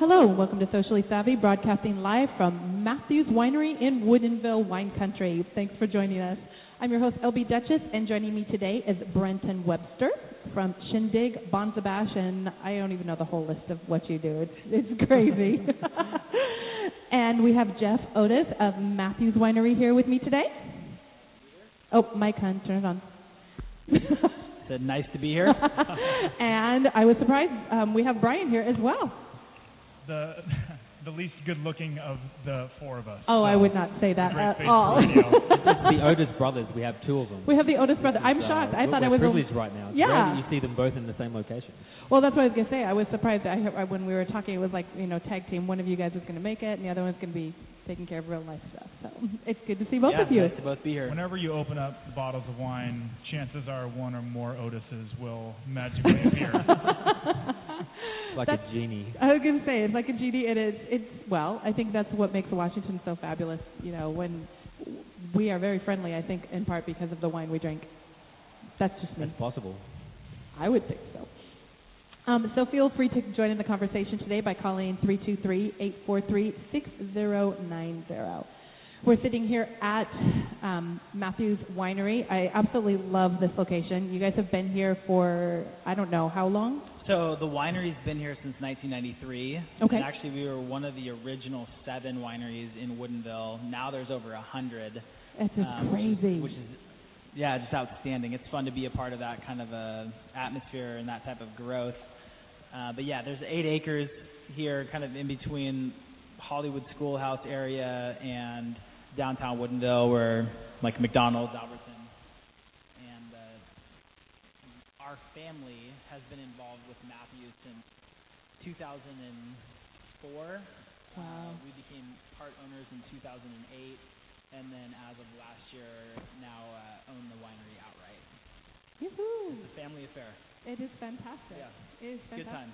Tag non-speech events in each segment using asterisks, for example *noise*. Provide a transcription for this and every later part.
Hello, welcome to Socially Savvy, broadcasting live from Matthews Winery in Woodinville Wine Country. Thanks for joining us. I'm your host, LB Dutchess, and joining me today is Brenton Webster from Shindig Bonzabash, and I don't even know the whole list of what you do. It's, it's crazy. *laughs* and we have Jeff Otis of Matthews Winery here with me today. Oh, Mike Hunt, turn it on. Said nice to be here. *laughs* and I was surprised um, we have Brian here as well. The *laughs* the least good looking of the four of us. Oh, I would not say that at all. for *laughs* the Otis brothers, we have two of them. we have the Otis brother. I'm So, shocked. I thought we're I was the- privileged right now. It's Yeah. rare you see them both in the same location. Well, that's what I was gonna say. I was surprised. I, I when we were talking, it was like you know tag team. One of you guys was gonna make it, and the other one's gonna be taking care of real life stuff. So *laughs* it's good to see both yeah, of you. Nice to both be here. Whenever you open up bottles of wine, chances are one or more Otises will magically appear. *laughs* like That's- a genie. I was gonna say it's like a GD. It is. It's well. I think that's what makes Washington so fabulous. You know, when we are very friendly. I think in part because of the wine we drink. That's just me. That's possible. I would think so. Um, so feel free to join in the conversation today by calling 323-843-6090. We're sitting here at um, Matthews Winery. I absolutely love this location. You guys have been here for I don't know how long. So the winery's been here since 1993. Okay. And actually, we were one of the original seven wineries in Woodinville. Now there's over a hundred. It's just um, crazy. Which is, yeah, just outstanding. It's fun to be a part of that kind of a atmosphere and that type of growth. Uh, but yeah, there's eight acres here, kind of in between Hollywood Schoolhouse area and downtown Woodinville, where like McDonald's, Albertsons, and uh, our family has been involved with Matthews since 2004. Wow. Uh, we became part owners in 2008, and then as of last year, now uh, own the winery outright. Yoo-hoo. It's a family affair. It is fantastic. Yeah. It is Good fantastic. time.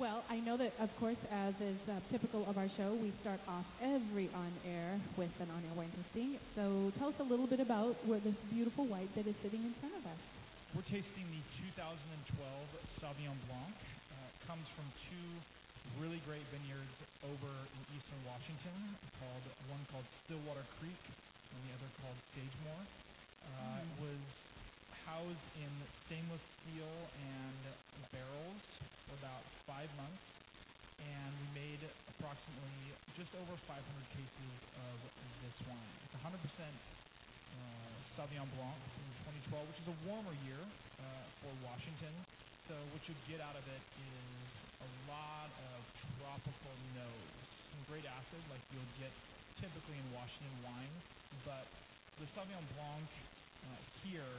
Well, I know that, of course, as is uh, typical of our show, we start off every on air with an on air wine tasting. So tell us a little bit about where this beautiful white that is sitting in front of us. We're tasting the 2012 Sauvignon Blanc. Uh, it comes from two really great vineyards over in eastern Washington, called one called Stillwater Creek and the other called Sagemoor. Uh, It was housed in stainless steel and barrels for about five months, and we made approximately just over 500 cases of this wine. It's 100% uh, Sauvignon Blanc from 2012, which is a warmer year uh, for Washington. So what you get out of it is a lot of tropical notes, some great acid like you'll get typically in Washington wine, but the Sauvignon Blanc uh, here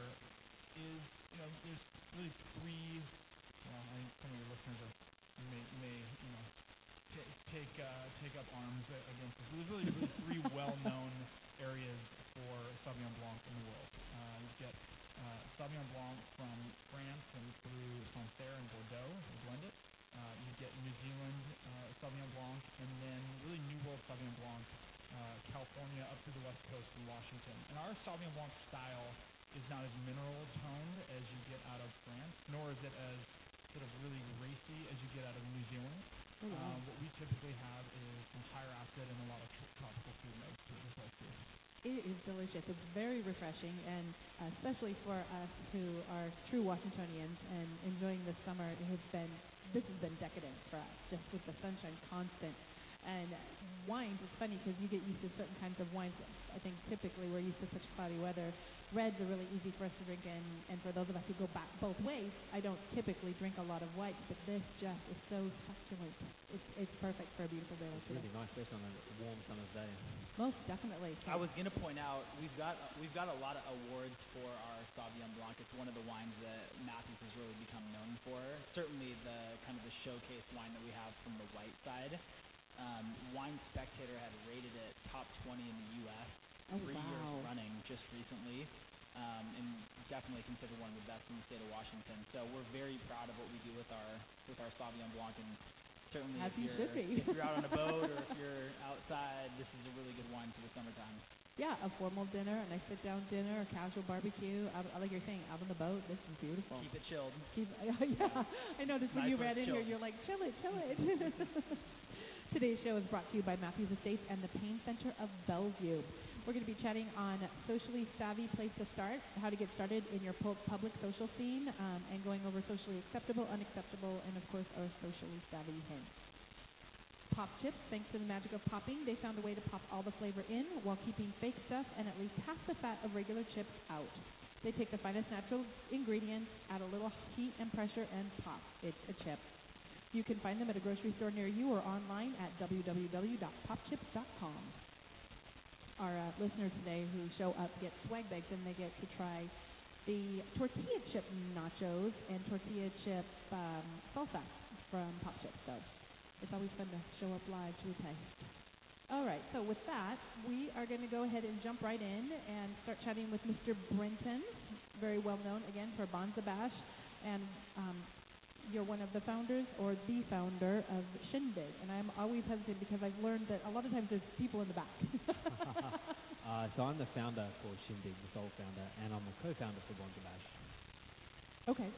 is, you know, there's really three. Well, I think some of your listeners are may may you know ta- take uh, take up arms against this. There's really, really three *laughs* well-known areas for Sauvignon Blanc in the world. Uh, you get uh, Sauvignon Blanc from France and through Sancerre and Bordeaux, they blend it. Uh, you get New Zealand uh, Sauvignon Blanc, and then really New World Sauvignon Blanc, uh, California up through the West Coast and Washington. And our Sauvignon Blanc style is not as mineral toned as you get out of France, nor is it as sort of really racy as you get out of New Zealand. Um, what we typically have is some higher acid and a lot of tr- tropical food notes to well too. It is delicious. It's very refreshing, and uh, especially for us who are true Washingtonians and enjoying the summer, it has been this has been decadent for us, just with the sunshine constant. And wines, it's funny because you get used to certain kinds of wines. I think typically we're used to such cloudy weather. Reds are really easy for us to drink, and, and for those of us who go back both ways, I don't typically drink a lot of whites, but this just is so succulent. It's, it's perfect for a beautiful day like It's today. really nice, especially on a warm summer's day. Most definitely. I was gonna point out we've got we've got a lot of awards for our Sauvignon Blanc. It's one of the wines that Matthews has really become known for. Certainly the kind of the showcase wine that we have from the white side. Um, wine Spectator had rated it top 20 in the U.S. Oh, three wow. years running just recently, um, and definitely considered one of the best in the state of Washington. So we're very proud of what we do with our with our Sauvignon Blanc, and certainly As if you you're if you're out on a boat or if *laughs* you're outside, this is a really good wine for the summertime. Yeah, a formal dinner, a nice sit-down dinner, a casual barbecue. Out, like you're saying, out on the boat. This is beautiful. Keep it chilled. Keep, *laughs* yeah, I noticed when Nice you ran in here, you're like, chill it, chill it. *laughs* Today's show is brought to you by Matthews Estates and the Pain Center of Bellevue. We're going to be chatting on socially savvy place to start, how to get started in your pu- public social scene, um, and going over socially acceptable, unacceptable, and of course our socially savvy hints. Pop chips, thanks to the magic of popping, they found a way to pop all the flavor in while keeping fake stuff and at least half the fat of regular chips out. They take the finest natural ingredients, add a little heat and pressure, and pop. It's a chip. You can find them at a grocery store near you or online at www.popchips.com. Our uh, listeners today who show up get swag bags and they get to try the tortilla chip nachos and tortilla chip um, salsa from Pop Chips. So it's always fun to show up live to a taste. All right, so with that, we are going to go ahead and jump right in and start chatting with Mr. Brenton, very well known again for Bonza Bash, and um, you're one of the founders or the founder of Shindig. And I'm always hesitant because I've learned that a lot of times there's people in the back. *laughs* uh, so I'm the founder for Shindig, the sole founder, and I'm a co-founder for Bonza Bash. Okay.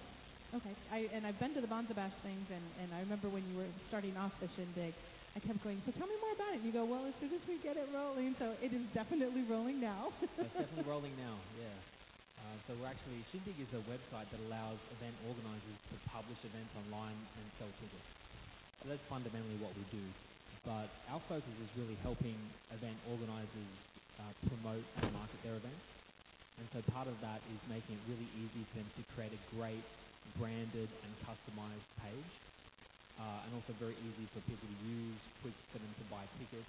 Okay. I and I've been to the Bonza Bash things and, and I remember when you were starting off the shindig, I kept going, So tell me more about it and you go, Well, as soon as we get it rolling, so it is definitely rolling now. It's definitely *laughs* rolling now, yeah. Uh, so we're actually, Shindig is a website that allows event organizers to publish events online and sell tickets. So that's fundamentally what we do. But our focus is really helping event organizers uh, promote and market their events. And so part of that is making it really easy for them to create a great branded and customized page. Uh, and also very easy for people to use, quick for them to buy tickets.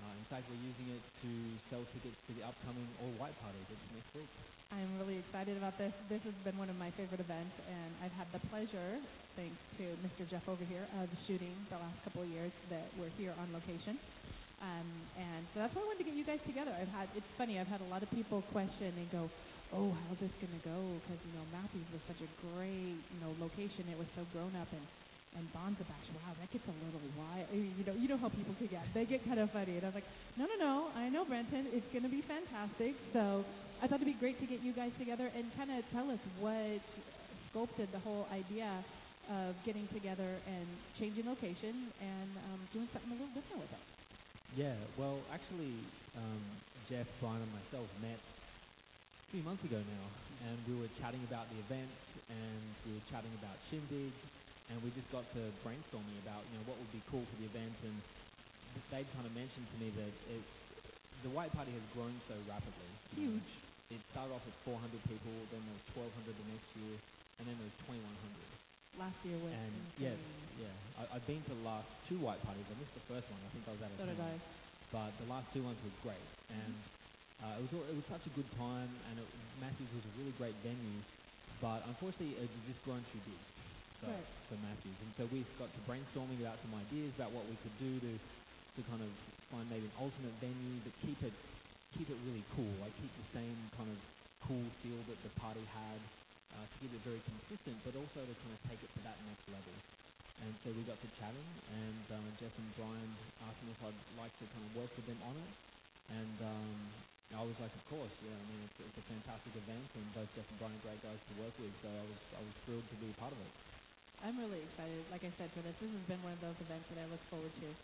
Uh, in fact, we're using it to sell tickets to the upcoming All White Party that's next week. I'm really excited about this. This has been one of my favorite events, and I've had the pleasure, thanks to Mr. Jeff over here, of shooting the last couple of years that we're here on location. Um, and so that's why I wanted to get you guys together. I've had it's funny. I've had a lot of people question and go, "Oh, how's this going to go?" Because you know Matthews was such a great you know location. It was so grown up and and Bonza Bash, wow, that gets a little wild. You know, you know how people can get. They get kind of funny. And I was like, no, no, no. I know, Brenton. It's going to be fantastic. So I thought it'd be great to get you guys together and kind of tell us what sculpted the whole idea of getting together and changing location and um, doing something a little different with it. Yeah, well, actually, um, Jeff, Brian, and myself met a few months ago now, and we were chatting about the event, and we were chatting about Shindig, and we just got to brainstorming about, you know, what would be cool for the event, and they'd kind of mentioned to me that it, the White Party has grown so rapidly. Huge. It started off with 400 people, then there was 1,200 the next year, and then there was 2,100. Last year was And yes, yeah, I, I've been to the last two White Parties. I missed the first one. I think I was out of So did. I. But the last two ones were great, and uh, it was all- it was such a good time, and it, Matthews was a really great venue. But unfortunately, it just grown too big for, Right. for Matthews, and so we got to brainstorming about some ideas about what we could do to to kind of find maybe an alternate venue, but keep it keep it really cool, like keep the same kind of cool feel that the party had, uh, to keep it very consistent, but also to kind of take it to that next level. And so we got to chatting, and uh, Jeff and Brian asked me if I'd like to kind of work with them on it. And um, I was like, of course, yeah. I mean, it's, it's a fantastic event, and both Jeff and Brian are great guys to work with. So I was I was thrilled to be a part of it. I'm really excited, like I said, for this. This has been one of those events that I look forward to.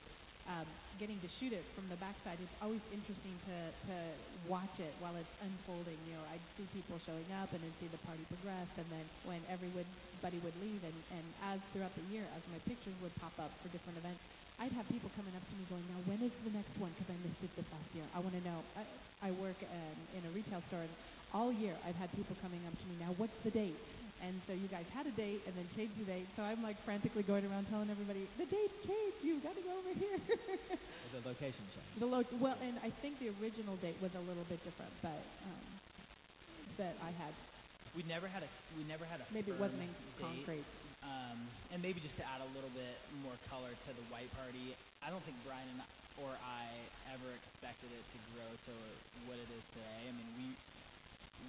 um, getting to shoot it from the backside, it's always interesting to to watch it while it's unfolding. You know, I'd see people showing up and then see the party progress, and then when everybody would leave, and and as throughout the year, as my pictures would pop up for different events, I'd have people coming up to me going, "Now, when is the next one? Because I missed it this last year. I want to know." I, I work um, in a retail store, and all year I've had people coming up to me. Now, what's the date? And so you guys had a date and then changed the date. So I'm like frantically going around telling everybody the date changed. You've got to go over here. *laughs* the location changed. The lo- well, and I think the original date was a little bit different, but um, that I had We never had a we never had a maybe it wasn't in date. concrete. Um, and maybe just to add a little bit more color to the white party, I don't think Brian and I, or I ever expected it to grow to what it is today. I mean, we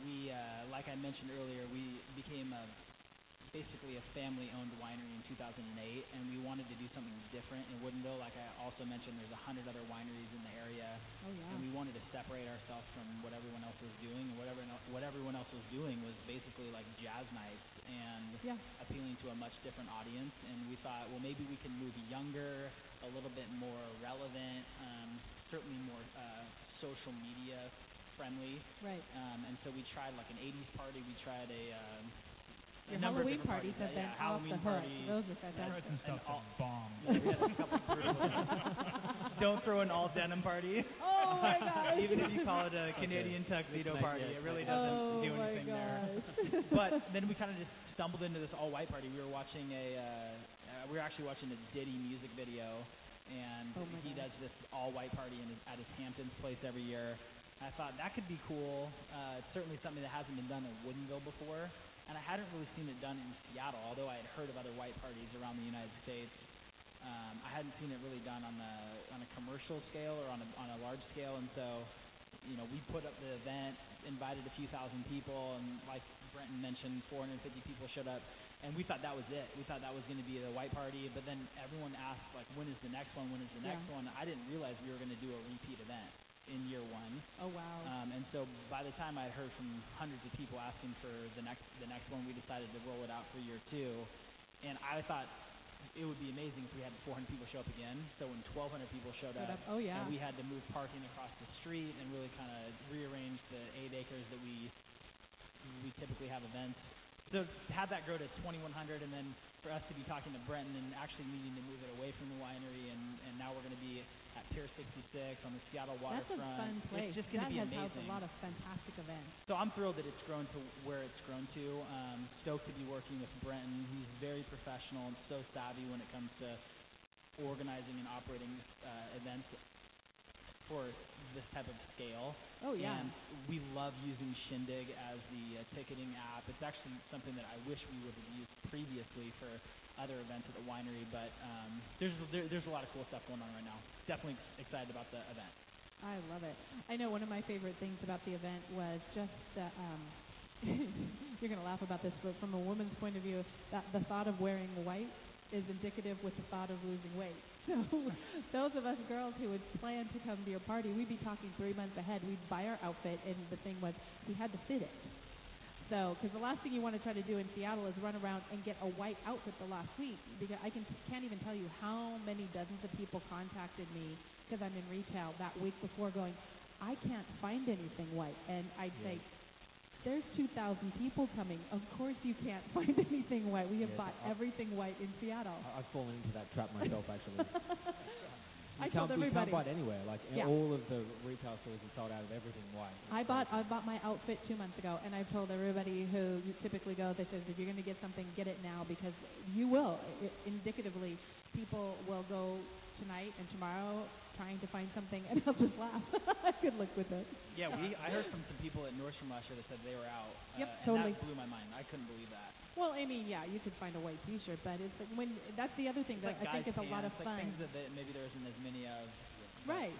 we uh, like I mentioned earlier, we became a basically a family-owned winery in 2008, and we wanted to do something different in Woodinville. Like I also mentioned, there's a hundred other wineries in the area, Oh yeah. and we wanted to separate ourselves from what everyone else was doing. And whatever what everyone else was doing was basically like jazz nights and Yeah. appealing to a much different audience. And we thought, well, maybe we can move younger, a little bit more relevant, um, certainly more uh, social media friendly. Right. Um, and so we tried like an 80s party. We tried a, um, a Your number of Halloween different parties have yeah, been off Halloween the hook. parties. Those are I read fantastic. some stuff And all- that bombed. Yeah, we had a couple brutal ones. *laughs* Don't throw an all denim party. Oh my gosh. *laughs* Even if you call it a Canadian tuxedo Nice, party, yeah, it really doesn't oh do my anything there. gosh. but then we kind of just stumbled into this all white party. We were watching a, uh, uh, we were actually watching a Diddy music video, and Oh he gosh. does this all white party in his, at his Hamptons place every year. I thought that could be cool. Uh, it's certainly something that hasn't been done in Woodinville before, and I hadn't really seen it done in Seattle. Although I had heard of other white parties around the United States, um, I hadn't seen it really done on the on a commercial scale or on a on a large scale. And so, you know, we put up the event, invited a few thousand people, and like Brenton mentioned, 450 people showed up, and we thought that was it. We thought that was going to be the white party. But then everyone asked like, when is the next one? When is the next Yeah. one? I didn't realize we were going to do a repeat event in year one. Oh wow. Um, and so by the time I had heard from hundreds of people asking for the next the next one, we decided to roll it out for year two. And I thought it would be amazing if we had 400 people show up again. So when 1,200 people showed Showed up, up. Oh, yeah. and we had to move parking across the street and really kind of rearrange the eight acres that we we typically have events. So have that grow to 2,100, and then for us to be talking to Brenton and actually needing to move it away from the winery, and, and now we're going to be at Pier 66 on the Seattle waterfront. That's a fun place. It's just going that to be has amazing. housed a lot of fantastic events. So I'm thrilled that it's grown to where it's grown to. Um, stoked to be working with Brenton. He's very professional and so savvy when it comes to organizing and operating uh, events for this type of scale. Oh yeah. And we love using Shindig as the uh, ticketing app. It's actually something that I wish we would have used previously for other events at the winery. But um, there's there, there's a lot of cool stuff going on right now. Definitely excited about the event. I love it. I know one of my favorite things about the event was just the um *laughs* you're going to laugh about this, but from a woman's point of view, that the thought of wearing white is indicative with the thought of losing weight. So those of us girls who would plan to come to your party, we'd be talking three months ahead. We'd buy our outfit, and the thing was we had to fit it. So, because the last thing you want to try to do in Seattle is run around and get a white outfit the last week. Because I can can't even tell you how many dozens of people contacted me because I'm in retail that week before, going, I can't find anything white, and I'd say, there's 2,000 people coming. Of course you can't *laughs* find anything white. We have Yes, bought I- everything white in Seattle. I- I've fallen into that trap myself, actually. *laughs* I you can't, you can't buy it anywhere. Like Yeah. all of the retail stores are sold out of everything white. I bought I bought my outfit two months ago, and I've told everybody who you typically go. They says if you're going to get something, get it now because you will. I indicatively, people will go tonight and tomorrow trying to find something, and *laughs* I'll just laugh. I could look with it. Yeah, we I heard from some people at Nordstrom last year that said they were out. Yep, uh, and totally. that blew my mind. I couldn't believe that. Well, I mean, yeah, you could find a white T-shirt, but it's like when that's the other thing It's that like I think is a lot of pants, fun. Like things that they, maybe there isn't as many of. Right.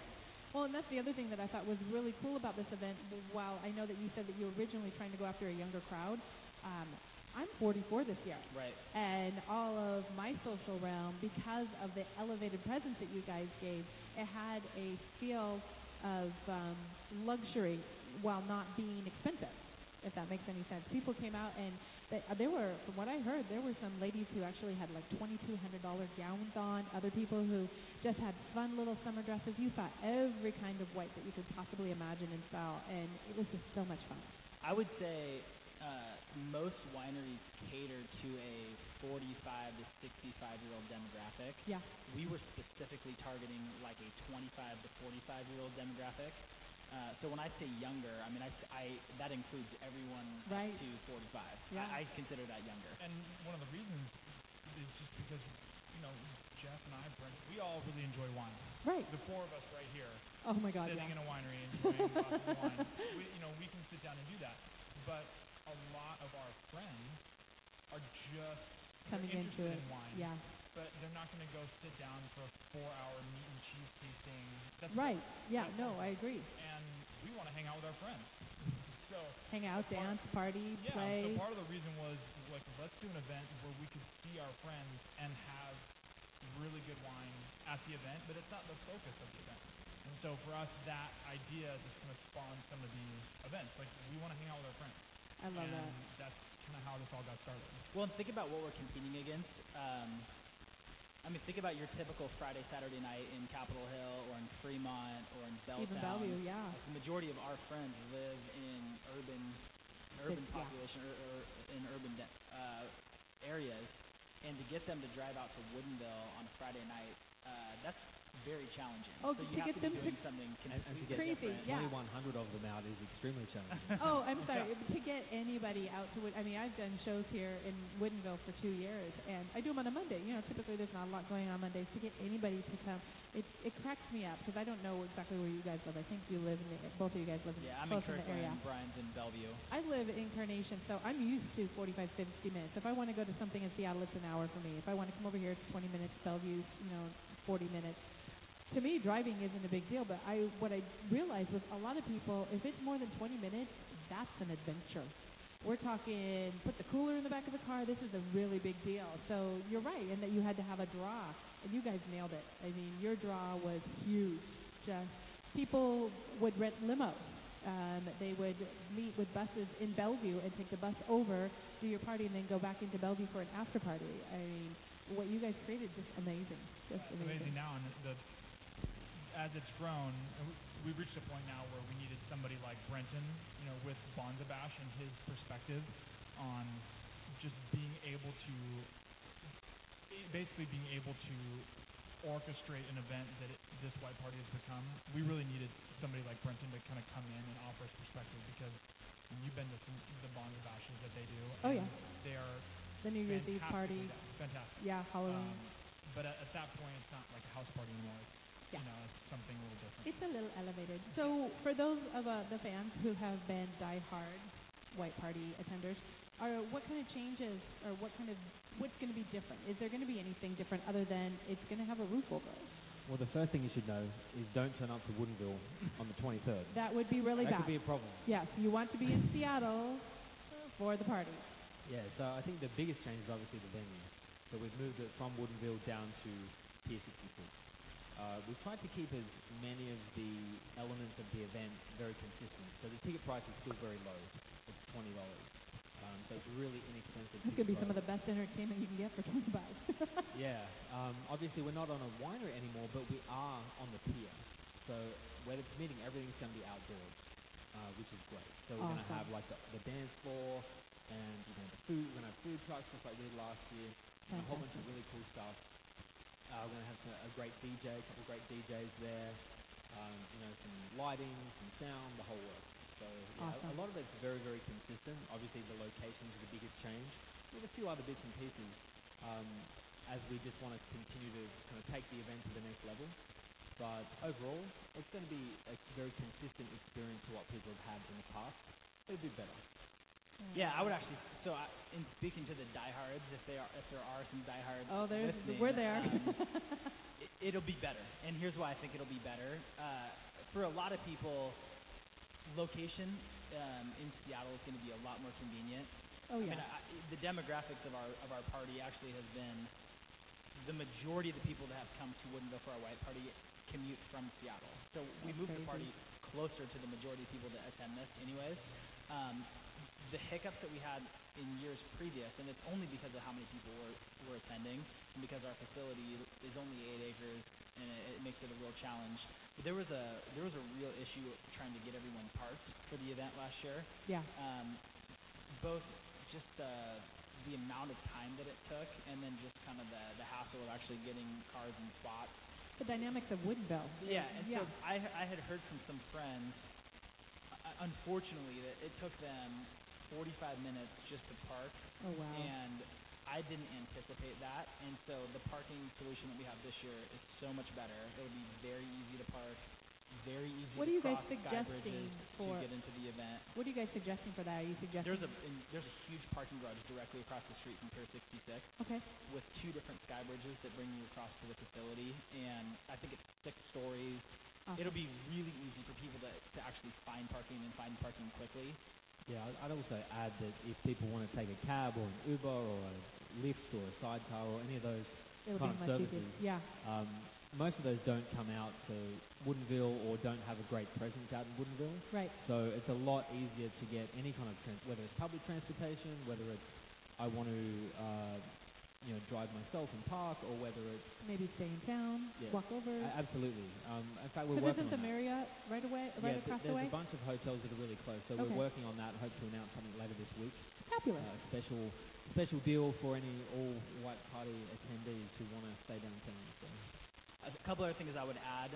Well, and that's the other thing that I thought was really cool about this event. While I know that you said that you were originally trying to go after a younger crowd, um, I'm 44 this year. Right. And all of my social realm, because of the elevated presence that you guys gave, it had a feel of um, luxury while not being expensive. if that makes any sense. People came out and they, uh, were, from what I heard, there were some ladies who actually had like $2,200 gowns on. Other people who just had fun little summer dresses. You saw every kind of white that you could possibly imagine and style, and it was just so much fun. I would say uh, most wineries cater to a 45 to 65 year old demographic. Yeah. We were specifically targeting like a 25 to 45 year old demographic. Uh, so when I say younger, I mean I, I that includes everyone Right. to 45. Yeah. I, I consider that younger. And one of the reasons is just because, you know, Jeff and I, Brent, we all really enjoy wine. Right. The four of us right here, Oh my God, sitting yeah. in a winery enjoying glasses of wine. *laughs* We, you know, we can sit down and do that. But a lot of our friends are just Coming into it. in wine. Yeah. But they're not going to go sit down for a four-hour meat and cheese tasting. That's Right. Yeah. that's No, not- I agree. And we want to hang out with our friends. So Hang out, part- dance, party, yeah, play. so part of the reason was like let's do an event where we could see our friends and have really good wine at the event, but it's not the focus of the event. And so for us, that idea just kind of spawned some of the events. Like we want to hang out with our friends, I love and that. that's kind of how this all got started. Well, and think about what we're competing against. Um, I mean, think about your typical Friday, Saturday night in Capitol Hill or in Fremont or in Belltown. Even Bellevue, yeah. Like, the majority of our friends live in urban, urban yeah. population or, or in urban de- uh, areas, and to get them to drive out to Woodinville on a Friday night, uh, that's very challenging. Oh, so to you have get to be them to- something And, and to get Crazy, different. yeah. 2,100 of them out is extremely challenging. *laughs* Oh, I'm *laughs* sorry. To get anybody out to Wood, I mean, I've done shows here in Woodinville for two years, and I do them on a Monday. You know, typically there's not a lot going on Mondays. To get anybody to come, it it cracks me up because I don't know exactly where you guys live. I think you live in the both of you guys live in Yeah, I'm in close in the Kirkland, area. Brian's in Bellevue. I live in Carnation, so I'm used to 45, 50 minutes. If I want to go to something in Seattle, it's an hour for me. If I want to come over here, it's 20 minutes. Bellevue's, you know, 40 minutes. To me, driving isn't a big deal, but I what I realized was a lot of people, if it's more than 20 minutes, that's an adventure. We're talking put the cooler in the back of the car. This is a really big deal. So you're right, and that you had to have a draw, and you guys nailed it. I mean, your draw was huge. Just people would rent limos. Um, they would meet with buses in Bellevue and take the bus over, do your party, and then go back into Bellevue for an after party. I mean, what you guys created just amazing, just amazing. amazing now, and the as it's grown, we- we've reached a point now where we needed somebody like Brenton, you know, with Bonza Bash and his perspective on just being able to, basically being able to orchestrate an event that it, this white party has become. We really needed somebody like Brenton to kind of come in and offer his perspective because you've been to some the Bonza Bashes that they do. Oh, yeah. they are The New Year's Eve party, fantastic. yeah, Halloween. Um, but at, at that point, it's not like a house party anymore. It's, Yeah. You know, it's something a little different. It's a little elevated. So, for those of uh, the fans who have been die-hard white party attenders, are what kind of changes or what kind of what's going to be different? Is there going to be anything different other than it's going to have a roof over it? Well, the first thing you should know is don't turn up to Woodinville on the 23rd. That would be really that bad. That could be a problem. yes, you want to be in Seattle for the party. Yeah, so I think the biggest change is obviously the venue. So we've moved it from Woodinville down to Pier 66. Uh, we've tried to keep as many of the elements of the event very consistent. So the ticket price is still very low. It's twenty dollars. Um, so it's really inexpensive. This could be some of the best entertainment you can get for 20 bucks. *laughs* Yeah. Um, obviously, we're not on a winery anymore, but we are on the pier. So it's meeting, everything's going to be outdoors, uh, which is great. So we're going to have like the, the dance floor, and you know the food. We're going to have food trucks just like we did last year, and a whole bunch of really cool stuff. Uh, we're going to have some, a great DJ, a couple of great DJs there. Um, you know, some lighting, some sound, the whole works. So yeah, a- Awesome. a lot of it's very, very consistent. Obviously, the locations are the biggest change, with a few other bits and pieces. Um, as we just want to continue to kind of take the event to the next level. But overall, it's going to be a very consistent experience to what people have had in the past. It'll be better. Yeah, I would actually. So, I, in speaking to the diehards, if they are, if there are some diehards, oh, there's listening, we're there. um, *laughs* it, it'll be better. And here's why I think it'll be better. Uh, for a lot of people, location um, in Seattle is going to be a lot more convenient. oh yeah. I mean, I, the demographics of our of our party actually has been the majority of the people that have come to Woodinville for our white party commute from Seattle. So we That's moved the party closer to the majority of people that attend this, anyways. Um, the hiccups that we had in years previous, and it's only because of how many people were were attending, and because our facility is only eight acres, and it, it makes it a real challenge. But there was a there was a real issue trying to get everyone parked for the event last year. Yeah. Um, both just the the amount of time that it took, and then just kind of the the hassle of actually getting cars in spots. The dynamics of Woodinville. Yeah, and yeah. so I I had heard from some friends, uh, unfortunately, that it took them 45 minutes just to park, oh wow. and I didn't anticipate that, and so the parking solution that we have this year is so much better. It'll be very easy to park, very easy What to are you guys cross suggesting for- to get into the event. what are you guys suggesting for that? Are you suggesting? There's a in, there's a huge parking garage directly across the street from Pier 66 okay. with two different sky bridges that bring you across to the facility, and I think it's six stories. Awesome. It'll be really easy for people to, to actually find parking and find parking quickly. Yeah, I'd- also add that if people want to take a cab or an Uber or a Lyft or a sidecar or any of those, It'll kind be of much easier. services. Yeah. um, most of those don't come out to Woodinville or don't have a great presence out in Woodinville. Right. So it's a lot easier to get any kind of trans- whether it's public transportation, whether it's I want to uh, you know drive myself and park, or whether it's Maybe stay in town. Yeah. Walk over. a- absolutely. Um, in fact, we're Because working isn't the on that. Marriott right away, yeah, right th- across there's the way? a bunch of hotels that are really close, so Okay. we're working on that. and Hope to announce something later this week. Fabulous. Uh, special special deal for any all white party attendees who want to stay downtown. So. A couple other things I would add,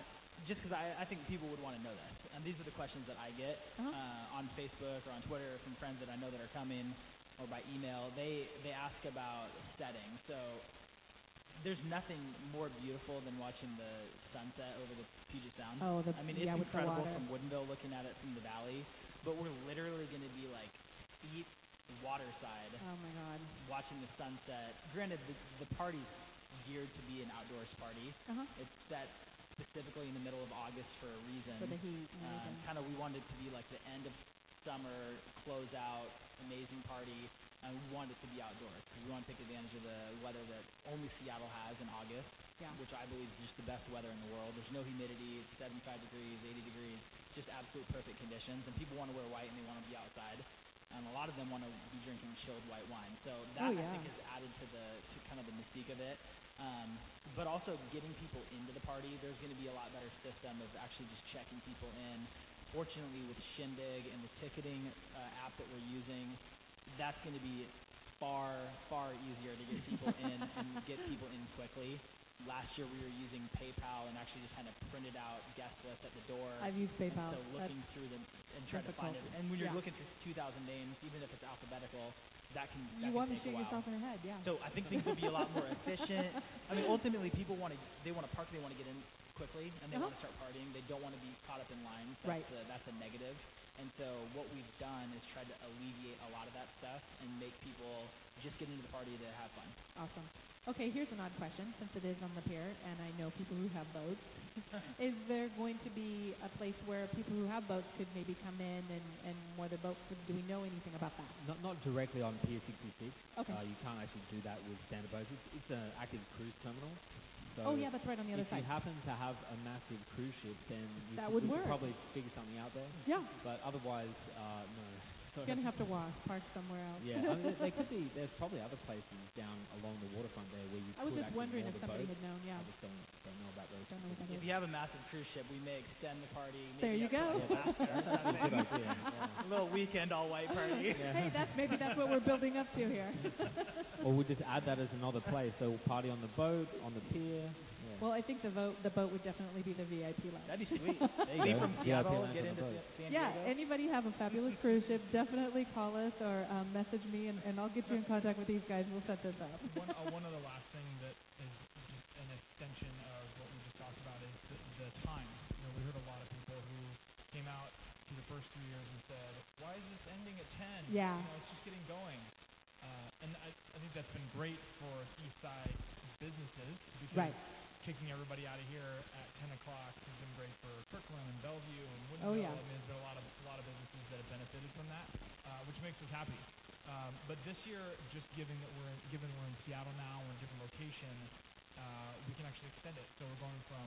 just because I, I think people would want to know this, and these are the questions that I get Uh-huh. uh, on Facebook or on Twitter from friends that I know that are coming, or by email. They they ask about setting. So there's nothing more beautiful than watching the sunset over the Puget Sound. Oh, the I mean, it's yeah, with the incredible water. from Woodinville looking at it from the valley, but we're literally going to be like feet waterside Oh my God. watching the sunset. Granted, the, the party's geared to be an outdoors party. Uh huh. It's set specifically in the middle of August for a reason. For the heat um, kind of, we wanted it to be like the end of summer, close out, amazing party, and we wanted it to be outdoors because we want to take advantage of the weather that only Seattle has in August, Yeah. which I believe is just the best weather in the world. There's no humidity, it's 75 degrees, 80 degrees, just absolute perfect conditions, and people want to wear white and they want to be outside. And a lot of them want to be drinking chilled white wine. So that Oh, I think has added to the to kind of the mystique of it. Um, but also getting people into the party, there's going to be a lot better system of actually just checking people in. Fortunately, with Shindig and the ticketing uh, app that we're using, that's going to be far far easier to get people in and get people in quickly. Last year we were using PayPal and actually just kind of printed out guest lists at the door. I've used PayPal. And so That's looking through them and trying to find it. And when you're Yeah. looking through 2,000 names, even if it's alphabetical, that can that you can want to shoot yourself in the head, yeah. So I think things will be a lot more efficient. I mean, ultimately, people want to they want to park, they want to get in quickly, and they Uh-huh. want to start partying. They don't want to be caught up in lines. That's Right. A, that's a negative. And so what we've done is tried to alleviate a lot of that stuff and make people just get into the party to have fun. Awesome. Okay, here's an odd question since it is on the pier, and I know people who have boats. *laughs* is there going to be a place where people who have boats could maybe come in and, and moor their boats? Do we know anything about that? Not not directly on Pier 66. Okay. Uh, you can't actually do that with standard boats. It's, it's an active cruise terminal. So oh, yeah, that's right on the other if side. you happen to have a massive cruise ship, then we That could, would work. probably figure something out there. yeah, But otherwise, uh, no. You're *laughs* going to have to walk, park somewhere else. Yeah, I mean, there could be. *laughs* There's probably other places down along the waterfront there where you I was could just actually wondering moor if the somebody boat. had known, yeah. I just don't, don't know about those. Don't know what that If is. you have a massive cruise ship, we may extend the party. There you up to go. Alaska or That's a good something. idea. Yeah. a little weekend all white party. *laughs* Hey, that's maybe that's what we're building up to here. Or we just add that as another place. So party on the boat, on the pier. Yeah. well, I think the vote the boat would definitely be the VIP lounge. That'd be sweet. There you Leave go. from VIP Seattle, lounge get on into the boat. San Yeah, anybody have a fabulous cruise ship, definitely call us or um, message me, and, and I'll get you in contact with these guys. We'll set this up. one, *laughs* uh, one other last thing that is just an extension of what we just talked about is the, the time. You know, we heard a lot of people who came out to the first three years and said, "Why is this ending at 10? Yeah. you know, it's just getting going." Uh, and I, I think that's been great for Eastside businesses because Right. Kicking everybody out of here at 10 o'clock has been great for Kirkland and Bellevue and Woodinville. Oh, yeah. I mean, there's been a lot of a lot of businesses that have benefited from that, uh, which makes us happy. Um, but this year, just given that we're in, given we're in Seattle now, we're in a different location, uh, we can actually extend it. So we're going from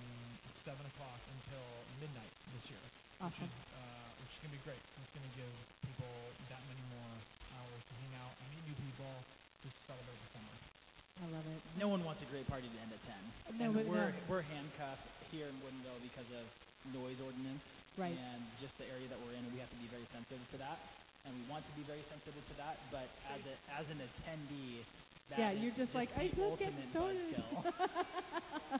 seven o'clock until midnight this year, which is uh, which is gonna be great. It's gonna give people that many more hours to hang out, and meet new people, just celebrate the summer. I love it. No one wants a great party to end at 10. No, and we're no. we're handcuffed here in Woodinville because of noise ordinance Right. and just the area that we're in, and we have to be very sensitive to that. And we want to be very sensitive to that, but as a as an attendee, that yeah, is you're just like, I just get ultimate started. buzzkill. *laughs*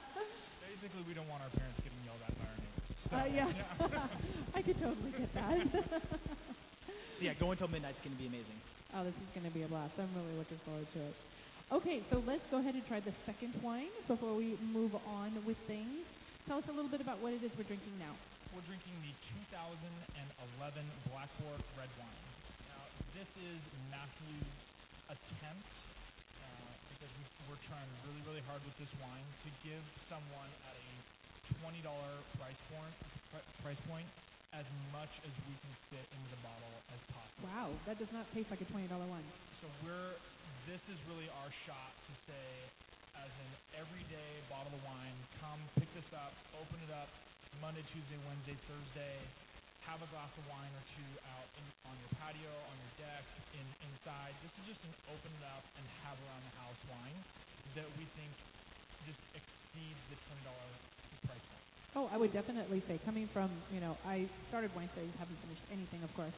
Basically, we don't want our parents getting yelled at by our neighbors. So, uh, yeah. *laughs* I could totally get that. So *laughs* yeah, go until midnight's going to be amazing. oh, this is going to be a blast. I'm really looking forward to it. Okay, so let's go ahead and try the second wine before we move on with things. Tell us a little bit about what it is we're drinking now. We're drinking the 2011 Blackboard Red Wine. Now, this is Matthew's attempt, uh, because we, we're trying really, really hard with this wine, to give someone at a $20 price point, pri- price point as much as we can fit into the bottle as possible. Wow, that does not taste like a $20 wine. So we're this is really our shot to say, as an everyday bottle of wine, come pick this up, open it up Monday, Tuesday, Wednesday, Thursday, have a glass of wine or two out in, on your patio, on your deck, in inside. This is just an open it up and have around the house wine that we think just exceeds the twenty dollar price point. Oh, I would definitely say coming from, you know, I started wine haven't finished anything, of course.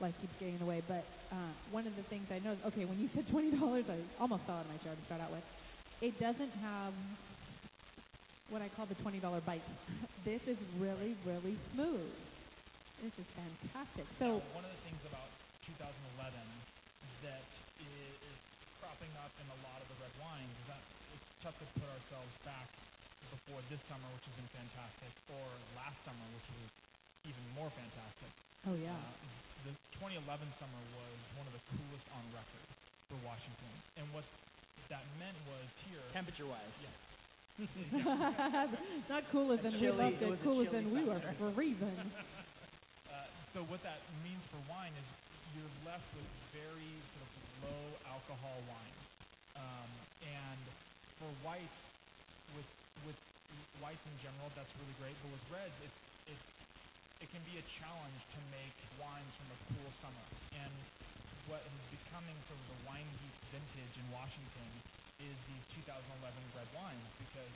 Life keeps getting in the way, but uh, one of the things I know, okay, when you said twenty dollars, I almost fell out of my chair to start out with. It doesn't have what I call the twenty dollar bite. *laughs* this is really, really smooth. This is fantastic. So, Now, one of the things about 2011 that is cropping up in a lot of the red wines is that it's tough to put ourselves back before this summer, which has been fantastic, or last summer, which was even more fantastic. oh yeah, Uh, the 2011 summer was one of the coolest on record for Washington, and what that meant was here. Temperature wise. yeah, *laughs* not cool as in we loved it it, was a cool as chilly in we were summer. freezing. *laughs* Uh, so what that means for wine is you're left with very sort of low alcohol wines, um, and for whites, with with whites in general, that's really great. But with reds, it's it's it can be a challenge to make wines from a cool summer. And what is becoming sort of the wine geek vintage in Washington is these 2011 red wines because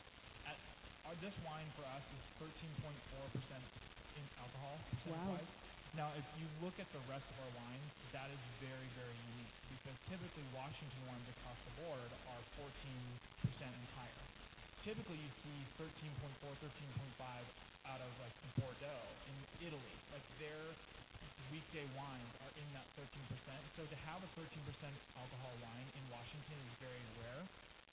at uh, this wine for us is 13.4 percent in alcohol Wow. Now, if you look at the rest of our wines, that is very, very unique because typically Washington wines across the board are 14% and higher. Typically, you see 13.4, 13.5 out of like Bordeaux in Italy. Like their weekday wines are in that 13%. So to have a 13% alcohol wine in Washington is very rare,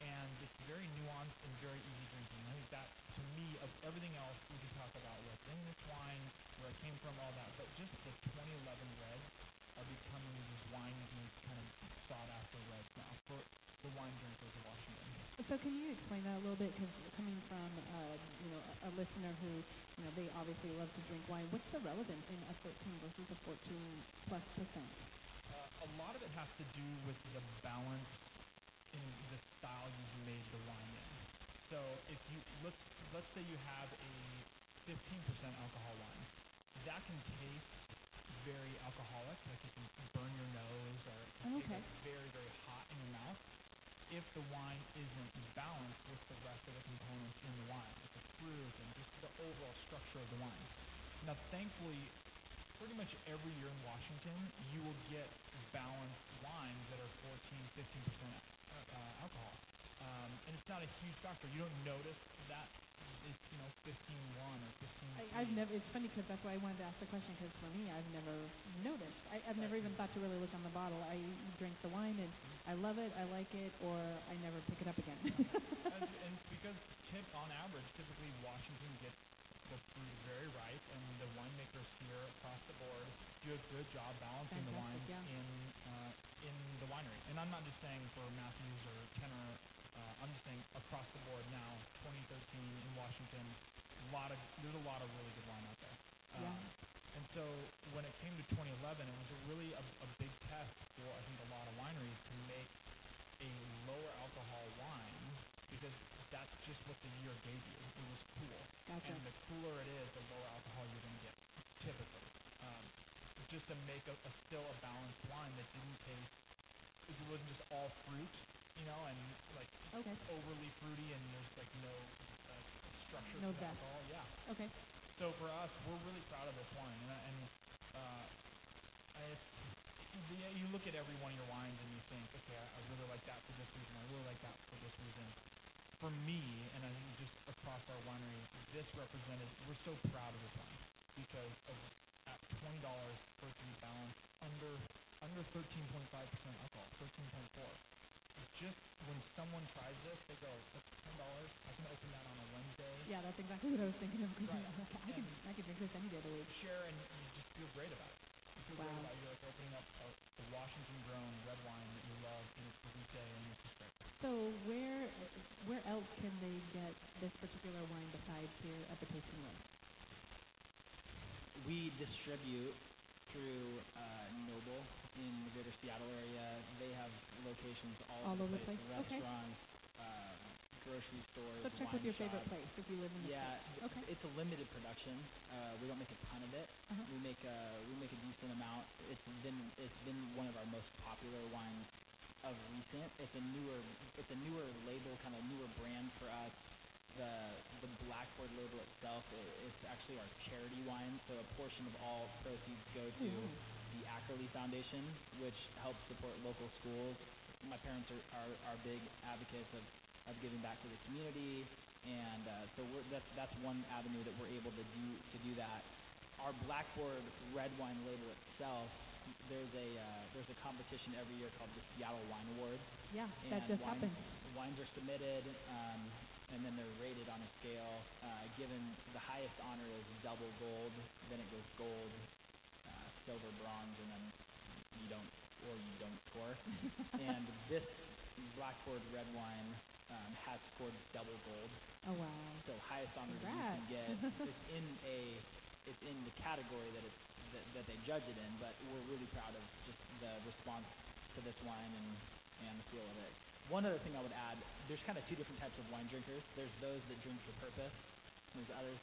and it's very nuanced and very easy drinking. I think that, to me, of everything else, we can talk about in this wine, where it came from, all that. But just the 2011 reds are becoming these wine geek kind of sought after reds now for the wine drinkers of Washington. So can you explain that a little bit? Because coming from uh, you know a, a listener who you know they obviously love to drink wine, what's the relevance in a 13 versus a 14 plus percent? Uh, a lot of it has to do with the balance in the style you've made the wine in. So if you let's let's say you have a 15% alcohol wine, that can taste very alcoholic, like it can burn your nose or it can Okay. taste like very very hot in your mouth. If the wine isn't balanced with the rest of the components in the wine, like the fruit and just the overall structure of the wine. Now, thankfully, pretty much every year in Washington, you will get balanced wines that are 14, 15 percent uh, alcohol, um, and it's not a huge factor. You don't notice that it's you know 15 one or 15. I, I've never. It's funny because that's why I wanted to ask the question. Because for me, I've never noticed. I, I've never even thought to really look on the bottle. I drink the wine and I love it, I like it, or I never pick it up again. *laughs* and, *laughs* and because tip on average, typically Washington gets the fruit very ripe, and the winemakers here across the board do a good job balancing the wine yeah. in uh, in the winery. And I'm not just saying for Matthews or Kenner. Uh, I'm just saying across the board now, 2013 in Washington, a lot of there's a lot of really good wine out there. Yeah. Um, and so when it came to 2011, it was a really a, a big test for I think a lot of wineries to make a lower alcohol wine because that's just what the year gave you. It was cool. Gotcha. And the cooler it is, the lower alcohol you're going to get, typically. Um, just to make a, a still a balanced wine that didn't taste, it wasn't just all fruit, you know, and like Okay. overly fruity and there's like no uh, structure No to depth. alcohol. Yeah. Okay. So for us, we're really proud of this wine, and, and uh, I, the, you look at every one of your wines and you think, okay, I, I really like that for this reason. I really like that for this reason. For me, and I think just across our winery, this represented. We're so proud of this wine because of at twenty dollars for three balance, under under thirteen point five percent alcohol, thirteen point four. Just when someone tries this, they go, "That's ten dollars. I can open that on a Wednesday." Yeah, that's exactly what I was thinking of. *laughs* Right. I could I could drink this any day of the week. share and you just feel great about it. You feel Wow. great about it. You're like opening up a, a Washington grown red wine that you love and it's Dulce and it's just great. So where where else can they get this particular wine besides here at the tasting room? We distribute through uh, Noble in the greater Seattle area. They have locations all, All over the place? Okay. Restaurants, uh, grocery stores, So check with your favorite place if you live in the Yeah. Okay. it's a limited production. Uh, we don't make a ton of it. Uh-huh. We make a we make a decent amount. It's been it's been one of our most popular wines of recent. It's a newer it's a newer label, kind of newer brand for us. The the Blackboard label itself i it's actually our charity wine. So a portion of all proceeds go to Ooh. the Ackerley Foundation, which helps support local schools. My parents are, are, are big advocates of, of giving back to the community, and uh, so we're, that's that's one avenue that we're able to do to do that. Our Blackboard red wine label itself, there's a uh, there's a competition every year called the Seattle Wine Awards. Yeah, that just wines, happened. Wines are submitted, um, and then they're rated on a scale. Uh, given the highest honor is double gold, then it goes gold, uh, silver, bronze, and then you don't or you don't score. *laughs* and this Blackboard red wine um, has scored double gold, Oh wow. so highest honor that you can get. *laughs* it's in a it's in the category that it's that, that they judge it in, but we're really proud of just the response to this wine and and the feel of it. One other thing I would add, there's kind of two different types of wine drinkers. There's those that drink for purpose. and There's others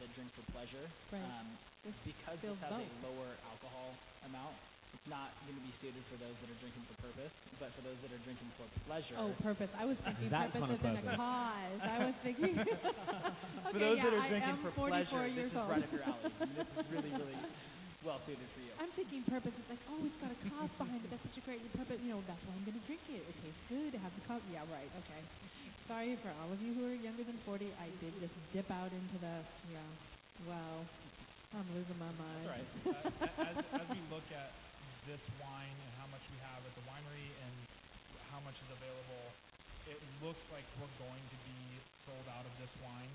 that drink for pleasure. Right. Um, This because this feels has a lower alcohol amount, it's not going to be suited for those that are drinking for purpose, but for those that are drinking for pleasure. Oh, purpose. I was thinking That purpose kind of as in a cause. I was thinking. *laughs* *laughs* for okay, those yeah, that are I drinking am for 44 pleasure, years this is old. right up your alley. This is really, really *laughs* well suited for you. I'm thinking purpose is like, oh, it's got a cause behind it. That's such a great purpose. You know, that's why I'm going to drink it. It tastes good. It has a cause. Yeah, right. Okay. Sorry for all of you who are younger than 40. I did just dip out into the, yeah. Wow. I'm losing my mind. That's right. Uh, as, as we look at this wine and how much we have at the winery and how much is available, it looks like we're going to be sold out of this wine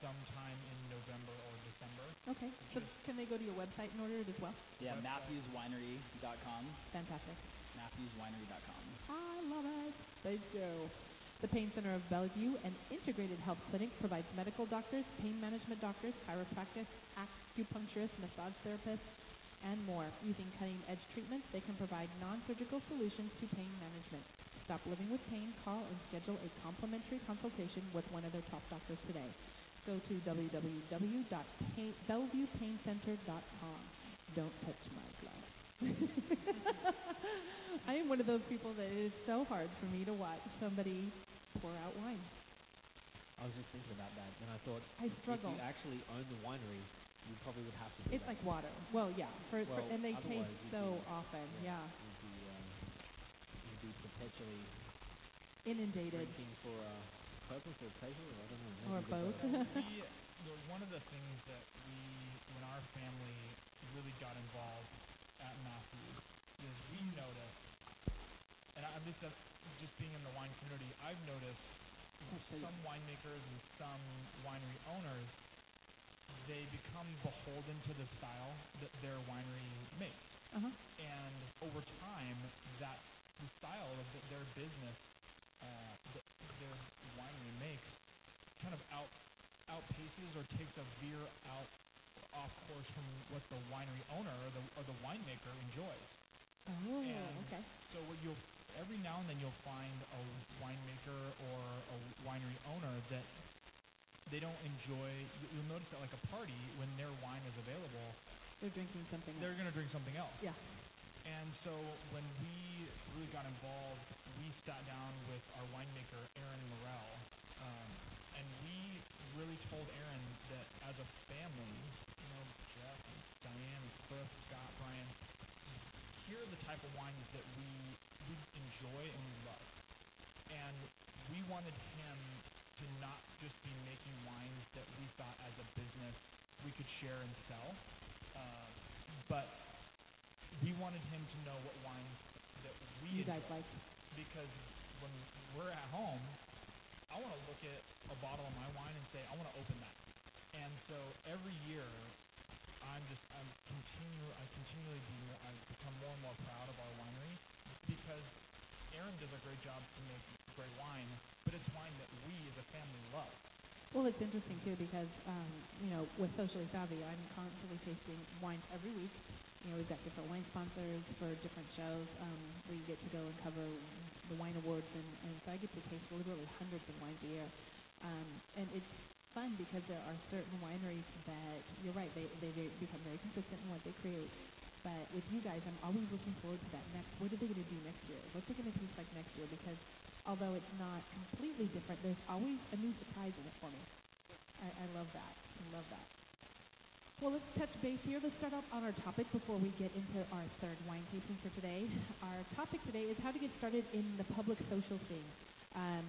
sometime in November or December. okay. So can they go to your website and order it as well? Yeah, website. MatthewsWinery.com. Fantastic. MatthewsWinery.com. I love it. Thank you. The Pain Center of Bellevue, an integrated health clinic, provides medical doctors, pain management doctors, chiropractors, acupuncturists, massage therapists, and more. Using cutting-edge treatments, they can provide non-surgical solutions to pain management. Stop living with pain. Call and schedule a complimentary consultation with one of their top doctors today. Go to www.bellevuepaincenter.com. Don't touch my glove. *laughs* I am one of those people that it is so hard for me to watch somebody pour out wine. I was just thinking about that, and I thought I if struggle. you actually own the winery, you probably would have to do It's that. like water. Well, yeah, for, for and they taste so be- often. Yeah, You'd be, um, you'd be perpetually inundated. drinking for uh, purpose or pleasure, or I don't know. Or maybe a bit both. *laughs* we, the, one of the things that we, when our family really got involved at Matthews, is we noticed, and I'm just uh, just being in the wine community, I've noticed some winemakers and some winery owners, they become beholden to the style that their winery makes, Uh huh. and over time, that the style of the, their business, uh, that their winery makes, kind of out outpaces or takes a veer out off course from what the winery owner or the or the winemaker enjoys. Oh, And okay. So what you'll every now and then you'll find a winemaker or a winery owner that they don't enjoy. you- You'll notice at like a party when their wine is available, They're drinking something. they're else. to drink something else. Yeah. And so when we really got involved, we sat down with our winemaker Aryn Morell, um, and we really told Aryn that as a family, you know, Jeff, Diane, Cliff, Scott, Brian, here are the type of wines that we we enjoy and we love, and we wanted him to not just be making wines that we thought as a business we could share and sell, uh, but we wanted him to know what wines that we You guys like. because when we're at home, I want to look at a bottle of my wine and say I want to open that. And so every year, I'm just I'm continue I continually be I become more and more proud of our winery because Aryn does a great job to make great wine, but it's wine that we as a family love. Well, it's interesting too because um, you know with socially savvy, I'm constantly tasting wines every week. You know, we've got different wine sponsors for different shows. Um, we get to go and cover the wine awards, and, and so I get to taste literally hundreds of wines a year. Um, and it's fun because there are certain wineries that you're right, they they very, become very consistent in what they create. But with you guys, I'm always looking forward to that next. What are they going to do next year? What's it going to taste like next year? Because although it's not completely different, there's always a new surprise in it for me. I, I love that. I love that. Well, let's touch base here. Let's start off on our topic before we get into our third wine tasting for today. Our topic today is how to get started in the public social scene. Um,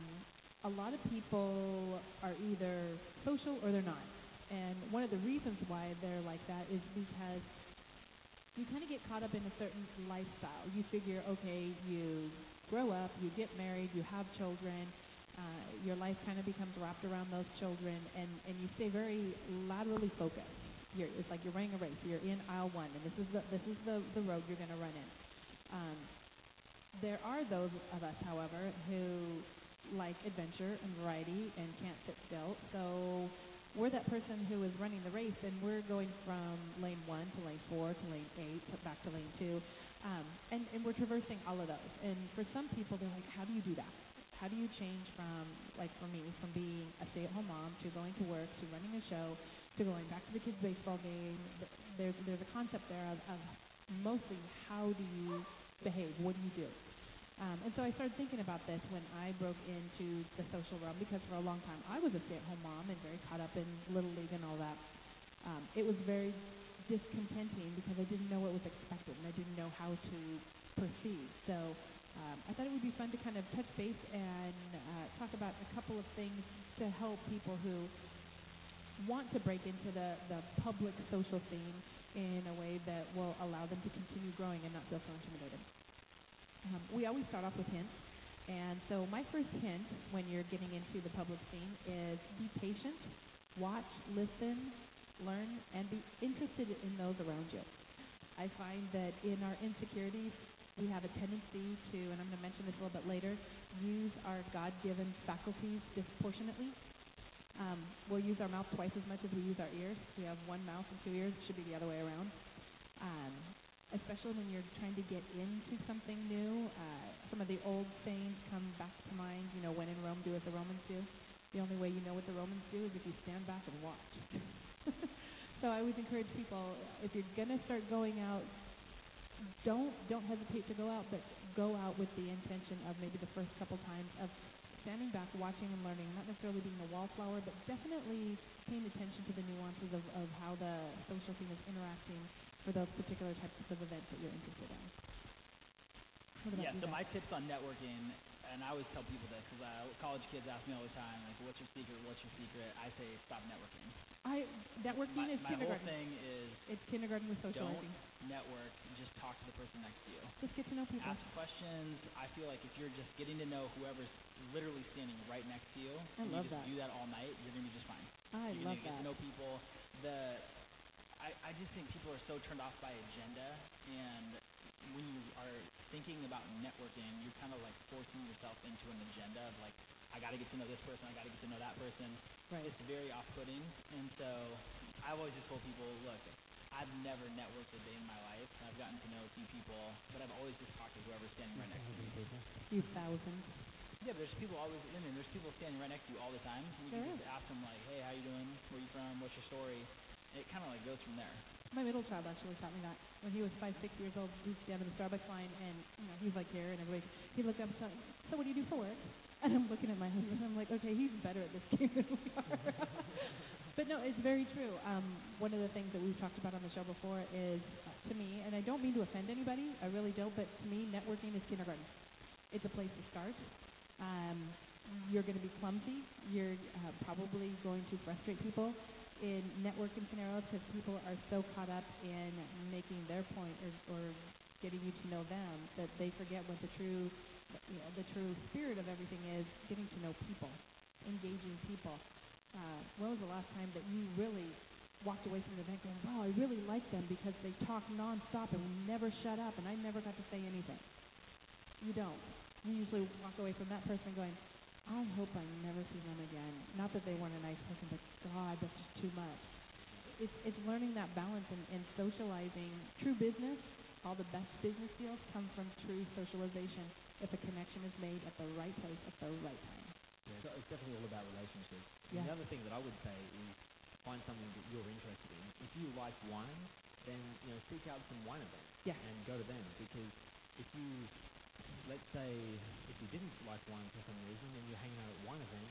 a lot of people are either social or they're not. And one of the reasons why they're like that is because you kind of get caught up in a certain lifestyle. You figure, okay, you grow up, you get married, you have children, uh, your life kind of becomes wrapped around those children, and, and you stay very laterally focused. You're, it's like you're running a race. You're in aisle one, and this is the this is the, the road you're going to run in. Um, there are those of us, however, who like adventure and variety and can't sit still. So we're that person who is running the race, and we're going from lane one to lane four to lane eight to back to lane two, um, and and we're traversing all of those. And for some people, they're like, how do you do that? How do you change from like for me from being a stay-at-home mom to going to work to running a show to going back to the kids' baseball game? There's there's a concept there of, of mostly how do you behave? What do you do? Um, and so I started thinking about this when I broke into the social realm because for a long time I was a stay-at-home mom and very caught up in little league and all that. Um, it was very discontenting because I didn't know what was expected and I didn't know how to proceed. So um, I thought it would be fun to kind of touch base and uh, talk about a couple of things to help people who want to break into the, the public social scene in a way that will allow them to continue growing and not feel so intimidated. Um, we always start off with hints. And so my first hint when you're getting into the public scene is be patient, watch, listen, learn, and be interested in those around you. I find that in our insecurities, we have a tendency to, and I'm going to mention this a little bit later, use our God-given faculties disproportionately. Um, we'll use our mouth twice as much as we use our ears. We have one mouth and two ears. It should be the other way around. Um, especially when you're trying to get into something new. Uh, some of the old sayings come back to mind. You know, when in Rome, do as the Romans do. The only way you know what the Romans do is if you stand back and watch. *laughs* so I always encourage people if you're gonna start going out, don't don't hesitate to go out, but go out with the intention of maybe the first couple times of standing back, watching and learning, not necessarily being a wallflower, but definitely paying attention to the nuances of, of how the social scene is interacting for those particular types of events that you're interested in. Yeah, so my tips on networking, and I always tell people this because uh, college kids ask me all the time, like, "What's your secret? What's your secret?" I say, "Stop networking." I networking my, is my whole thing is It's kindergarten with socializing. don't network. Just talk to the person next to you. Just get to know people. Ask questions. I feel like if you're just getting to know whoever's literally standing right next to you, I and love you just that. do that all night, you're gonna be just fine. I you're love gonna get that. to know people. The I, I just think people are so turned off by agenda, and when you are thinking about networking, you're kind of like forcing yourself into an agenda of like, I got to get to know this person, I got to get to know that person. Right. It's very off-putting, and so I've always just told people, look, I've never networked a day in my life. I've gotten to know a few people, but I've always just talked to whoever's standing right next to me. You thousands. Yeah, but there's people always. I mean, there's people standing right next to you all the time. And you There can just ask them like, "Hey, how you doing? Where you from? What's your story?" And it kind of like goes from there. My middle child actually taught me that. When he was five, six years old, we used to have in the Starbucks line, and you know he's like here, and everybody he looked up and said, "So what do you do for work?" *laughs* And I'm looking at my husband. And I'm like, "Okay, he's better at this *laughs* game than we are." *laughs* but no, it's very true. Um, one of the things that we've talked about on the show before is, uh, to me, and I don't mean to offend anybody, I really don't, but to me, networking is kindergarten. It's a place to start. Um, you're going to be clumsy. You're uh, probably going to frustrate people in networking scenarios because people are so caught up in making their point or, or getting you to know them that they forget what the true, you know, the true spirit of everything is: getting to know people, engaging people. Uh, when was the last time that you really walked away from the event going, "Wow, I really like them because they talk nonstop and never shut up, and I never got to say anything." You don't. You usually walk away from that person going, I hope I never see them again. Not that they weren't a nice person, but God, that's just too much. It's it's learning that balance and, and socializing. True business, all the best business deals come from true socialization. If a connection is made at the right place at the right time. Yeah, so it's definitely all about relationships. Yeah. And the other thing that I would say is find something that you're interested in. If you like wine, then you know seek out some wine events Yeah. and go to them because if you let's say if you didn't like wine for some reason and you're hanging out at one event,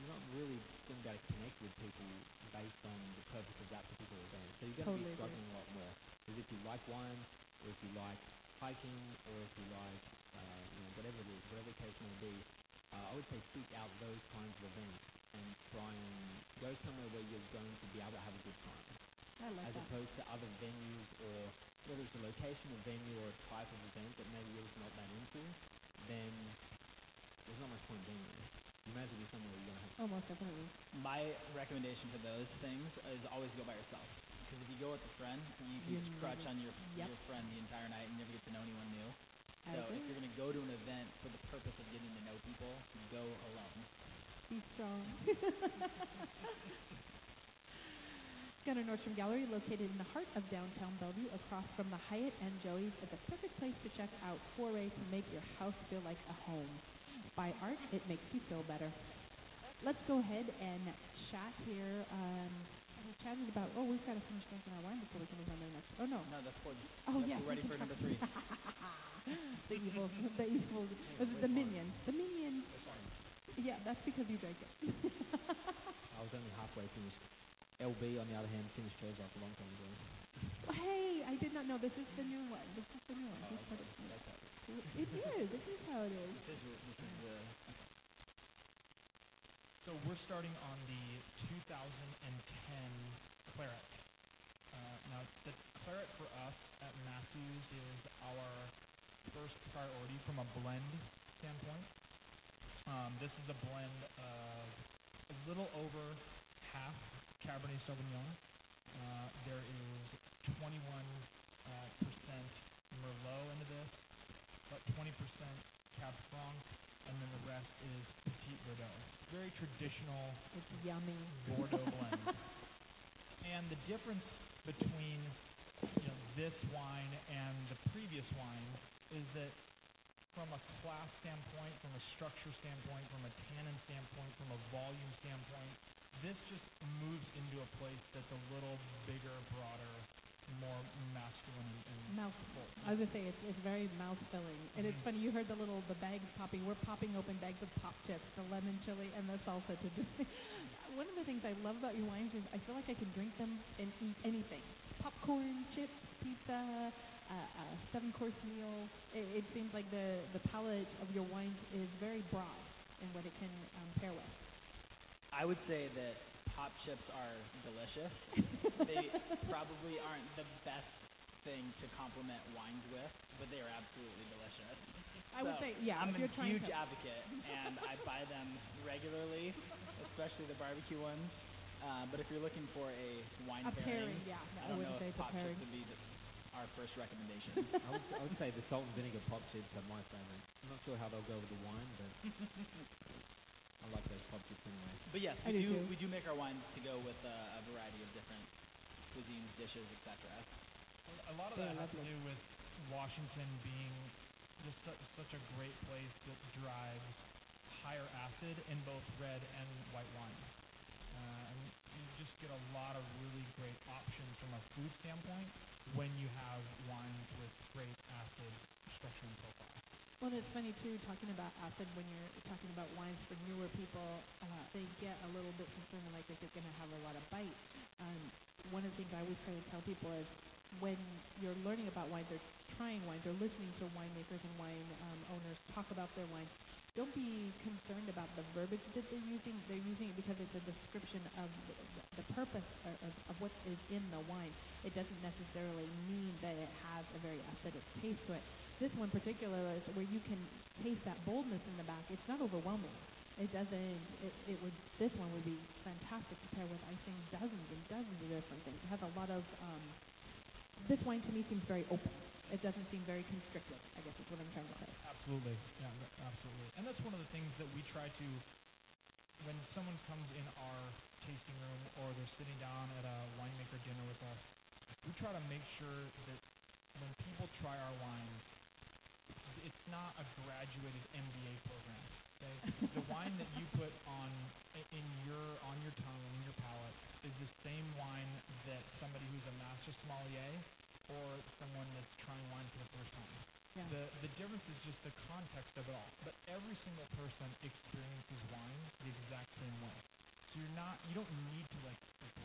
you're not really going to be able to connect with people based on the purpose of that particular event. So you're going to Totally be agree. struggling a lot more. Because if you like wine, or if you like hiking, or if you like uh, you know whatever it is, whatever the case may be, uh, I would say seek out those kinds of events and try and go somewhere where you're going to be able to have a good time, I like as that. opposed to other venues or whether it's a location, a venue, or a type of event that maybe you're just not that into, then there's not much point being there. You may as well be somewhere where you're going to have Oh, most definitely. My recommendation for those things is always go by yourself. Because if you go with a friend, you can You mm, crutch never- on your Yep. your friend the entire night and never get to know anyone new. I so agree. if you're going to go to an event for the purpose of getting to know people, go alone. Be strong. *laughs* *laughs* Gunnar Nordstrom Gallery, located in the heart of downtown Bellevue, across from the Hyatt and Joey's, is a perfect place to check out Foray to make your house feel like a home. By art, it makes you feel better. Let's go ahead and chat here. Um, we chatted about. Oh, we've got to finish drinking our wine before we can move on to the next. Oh no. No, that's for Oh yes. we're ready for number three. *laughs* the evil, the evil, was it the minion? The minion. Yeah, that's because you drank it. *laughs* I was only halfway finished. LB, on the other hand, finished hers off a long time ago. Hey, I did not know this is the new one. This is the new one. He put it here. That's how it is. It is. This is how it is. This is, this is the So we're starting on the 2010 Claret. Uh, now, the Claret for us at Matthews is our first priority from a blend standpoint. Um, this is a blend of a little over half Cabernet Sauvignon. Uh, there is 21 uh, percent Merlot into this, about 20 percent Cab Franc, and then the rest is Petit Verdot. Very traditional It's yummy. Bordeaux *laughs* blend. and the difference between you know this wine and the previous wine is that from a class standpoint, from a structure standpoint, from a tannin standpoint, from a volume standpoint, this just moves into a place that's a little bigger, broader, more masculine and, and Mouthful. I was gonna say it's it's very mouth filling, and it's Mhm. funny. You heard the little the bags popping. We're popping open bags of pop chips, the lemon chili, and the salsa to do. *laughs* One of the things I love about your wines is I feel like I can drink them and eat anything. Popcorn, chips, pizza, uh, a seven course meal. It, it seems like the the palette of your wines is very broad in what it can um, pair with. I would say that pop chips are delicious. *laughs* they probably aren't the best thing to complement wines with, but they are absolutely delicious. I would say, yeah, I'm if a you're trying huge to- advocate, and I buy them regularly, especially the barbecue ones. Uh, but if you're looking for a wine A pairing, yeah. I I don't wouldn't know say if pop chips would be the, our first recommendation. *laughs* I would, I would say the salt and vinegar pop chips are my favorite. I'm not sure how they'll go with the wine, but *laughs* I like those pop chips anyway. But yes, I we do do too. we do make our wines to go with a, a variety of different cuisines, dishes, etc. A lot of that has to do with Washington being just su- such a great place that drives higher acid in both red and white wine. Uh, and you just get a lot of really great options from a food standpoint when you have wines with great acid structure and profile. Well, it's funny too, talking about acid when you're talking about wines for newer people, uh, they get a little bit concerned like if they're going to have a lot of bite. Um, one of the things I always try to tell people is when you're learning about wines or trying wines or listening to winemakers and wine um, owners talk about their wines, don't be concerned about the verbiage that they're using. They're using it because it's a description of the, the purpose of, of, of what is in the wine. It doesn't necessarily mean that it has a very acidic taste to it. This one particular is where you can taste that boldness in the back. It's not overwhelming. It doesn't. It, it would. This one would be fantastic to pair with. I think dozens and dozens of different things. It has a lot of. Um, this wine to me seems very open. It doesn't seem very constricted. I guess is what I'm trying to say. Absolutely, yeah, absolutely. And that's one of the things that we try to, when someone comes in our tasting room or they're sitting down at a winemaker dinner with us, we try to make sure that when people try our wines, it's not a graduated MBA program. Okay? the *laughs* wine that you put on in your on your tongue, in your palate, is the same wine that somebody who's a master sommelier or someone that's trying wine for the first time. Yeah. The the difference is just the context of it all. But every single person experiences wine the exact same way. So you're not you don't need to like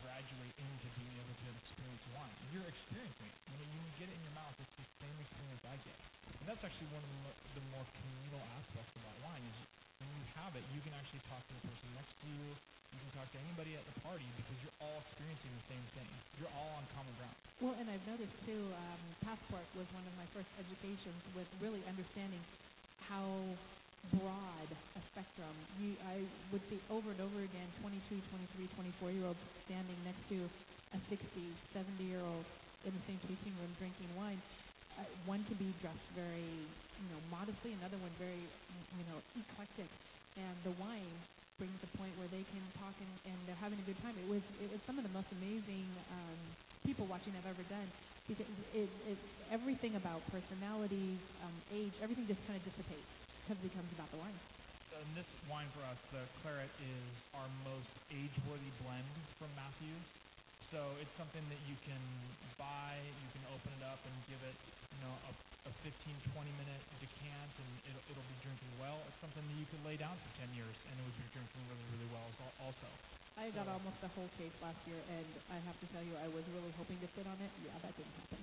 graduate into being able to experience wine. You're experiencing it. When you get it in your mouth, it's the same experience I get. And that's actually one of the, mo- the more communal aspects about wine is when you have it, you can actually talk to the person next to you. You can talk to anybody at the party because you're all experiencing the same thing. You're all on common ground. Well, and I've noticed too, um, Passport was one of my first educations with really understanding how broad a spectrum. You, I would see over and over again 22, 23, 24 year olds standing next to a 60, 70 year old in the same tasting room drinking wine. Uh, one can be dressed very, you know, modestly, another one very, you know, eclectic, and the wine brings the point where they can talk and, and they're having a good time. It was it was some of the most amazing um, people watching I've ever done because it, it everything about personalities, um, age, everything just kind of dissipates it becomes about the wine. And this wine for us, the Claret, is our most age-worthy blend from Matthews. So it's something that you can buy, you can open it up and give it, you know, a, a 15, 20 minute decant, and it'll, it'll be drinking well. It's something that you could lay down for 10 years, and it would be drinking really, really well al- also. I got almost a whole case last year, and I have to tell you, I was really hoping to sit on it. Yeah, that didn't happen.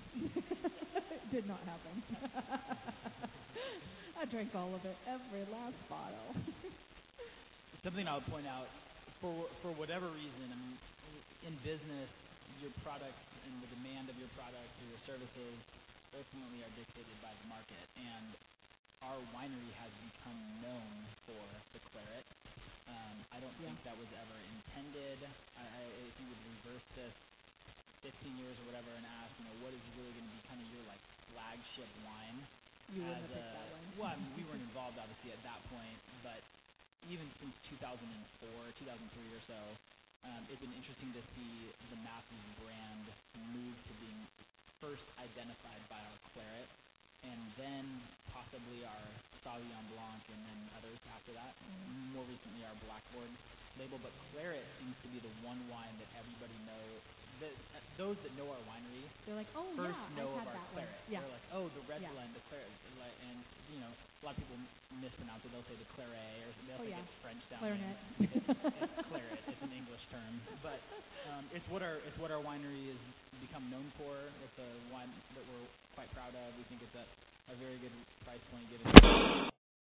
*laughs* it did not happen. *laughs* *laughs* I drank all of it, every last bottle. *laughs* Something I would point out for for whatever reason, I mean, in business, your product and the demand of your product or your services ultimately are dictated by the market. And our winery has become known for the claret. Um, I don't Yeah. think that was ever intended. I, I if you would reverse this 15 years or whatever and ask, you know, what is really going to be kind of your like flagship wine? You wouldn't as have picked a- that one. Well, I mean, we *laughs* weren't involved obviously at that point, but even since 2004, 2003 or so, um, it's been interesting to see the Matthews brand move to being first identified by our claret, and then possibly our Sauvignon Blanc, and then others after that. More recently, our Blackboard label, but claret seems to be the one wine that everybody knows. That, uh, those that know our winery They're like, oh first yeah, know I've of had our that claret. one. Yeah. They're like, oh, the red Yeah. blend, the claret, and you know, a lot of people mispronounce it. They'll say the claret, or they'll Oh, think yeah. it's French down Clarinet. there. *laughs* It's, it's claret. It's an English term, but um, it's what our it's what our winery has become known for. It's a wine that we're quite proud of. We think it's at a very good price point given.